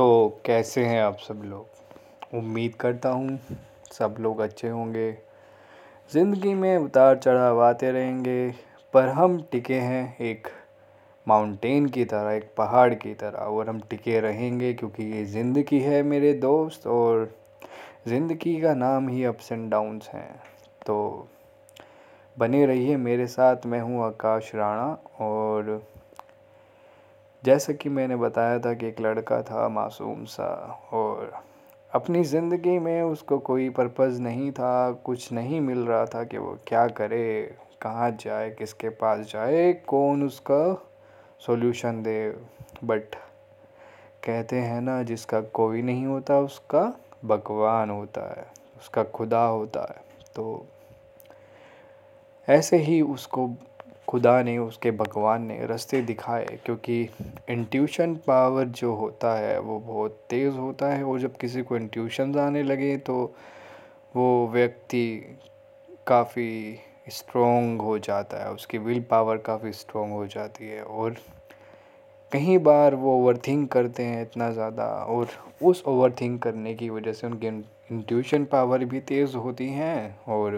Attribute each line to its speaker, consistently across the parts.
Speaker 1: तो कैसे हैं आप सब लोग? उम्मीद करता हूँ सब लोग अच्छे होंगे। ज़िंदगी में उतार चढ़ाव आते रहेंगे, पर हम टिके हैं एक माउंटेन की तरह, एक पहाड़ की तरह, और हम टिके रहेंगे क्योंकि ये ज़िंदगी है मेरे दोस्त, और ज़िंदगी का नाम ही अप्स एंड डाउन्स हैं। तो बने रहिए मेरे साथ, मैं हूँ आकाश राणा, और जैसा कि मैंने बताया था कि एक लड़का था मासूम सा और अपनी ज़िंदगी में उसको कोई पर्पज़ नहीं था, कुछ नहीं मिल रहा था कि वो क्या करे, कहाँ जाए, किसके पास जाए, कौन उसका सॉल्यूशन दे। बट कहते हैं ना, जिसका कोई नहीं होता, उसका भगवान होता है, उसका खुदा होता है। तो ऐसे ही उसको खुदा ने उसके भगवान ने रास्ते दिखाए, क्योंकि इंट्यूशन पावर जो होता है, वो बहुत तेज़ होता है और जब किसी को इंट्यूशंस आने लगे तो वो व्यक्ति काफ़ी स्ट्रॉन्ग हो जाता है, उसकी विल पावर काफ़ी स्ट्रॉन्ग हो जाती है और कई बार वो ओवर थिंक करते हैं इतना ज़्यादा और उस ओवर थिंक करने की वजह से उनकी इंट्यूशन पावर भी तेज़ होती हैं और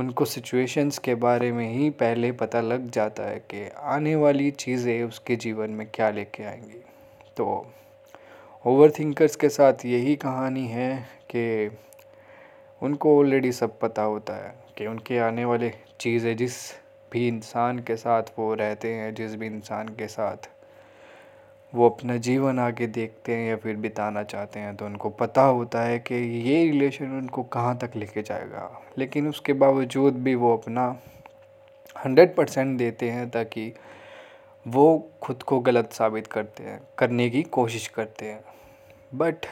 Speaker 1: उनको सिचुएशंस के बारे में ही पहले पता लग जाता है कि आने वाली चीज़ें उसके जीवन में क्या लेके आएँगी। तो ओवर थिंकर्स के साथ यही कहानी है कि उनको ऑलरेडी सब पता होता है कि उनके आने वाले चीज़ें जिस भी इंसान के साथ वो रहते हैं, जिस भी इंसान के साथ वो अपना जीवन आगे देखते हैं या फिर बिताना चाहते हैं तो उनको पता होता है कि ये रिलेशन उनको कहाँ तक लेके जाएगा। लेकिन उसके बावजूद भी वो अपना हंड्रेड परसेंट देते हैं ताकि वो खुद को गलत साबित करते हैं, करने की कोशिश करते हैं। बट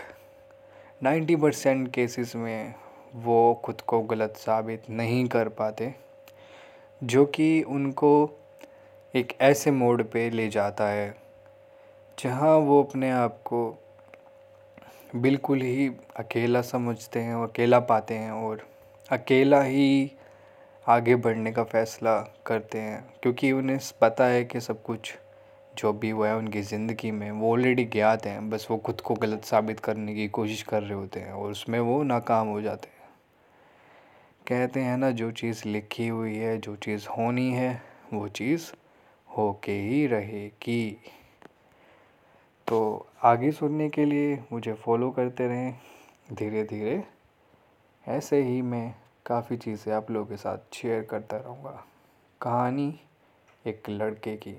Speaker 1: नाइन्टी परसेंट केसेस में वो खुद को गलत साबित नहीं कर पाते, जो कि उनको एक ऐसे मोड पे ले जाता है जहाँ वो अपने आप को बिल्कुल ही अकेला समझते हैं और अकेला पाते हैं और अकेला ही आगे बढ़ने का फ़ैसला करते हैं, क्योंकि उन्हें पता है कि सब कुछ जो भी हुआ है उनकी ज़िंदगी में, वो ऑलरेडी ज्ञात हैं, बस वो खुद को गलत साबित करने की कोशिश कर रहे होते हैं और उसमें वो नाकाम हो जाते हैं। कहते हैं ना, जो चीज़ लिखी हुई है, जो चीज़ होनी है, वो चीज़ होके ही रहेगी। तो आगे सुनने के लिए मुझे फॉलो करते रहें। धीरे धीरे ऐसे ही मैं काफ़ी चीज़ें आप लोगों के साथ शेयर करता रहूँगा। कहानी एक लड़के की।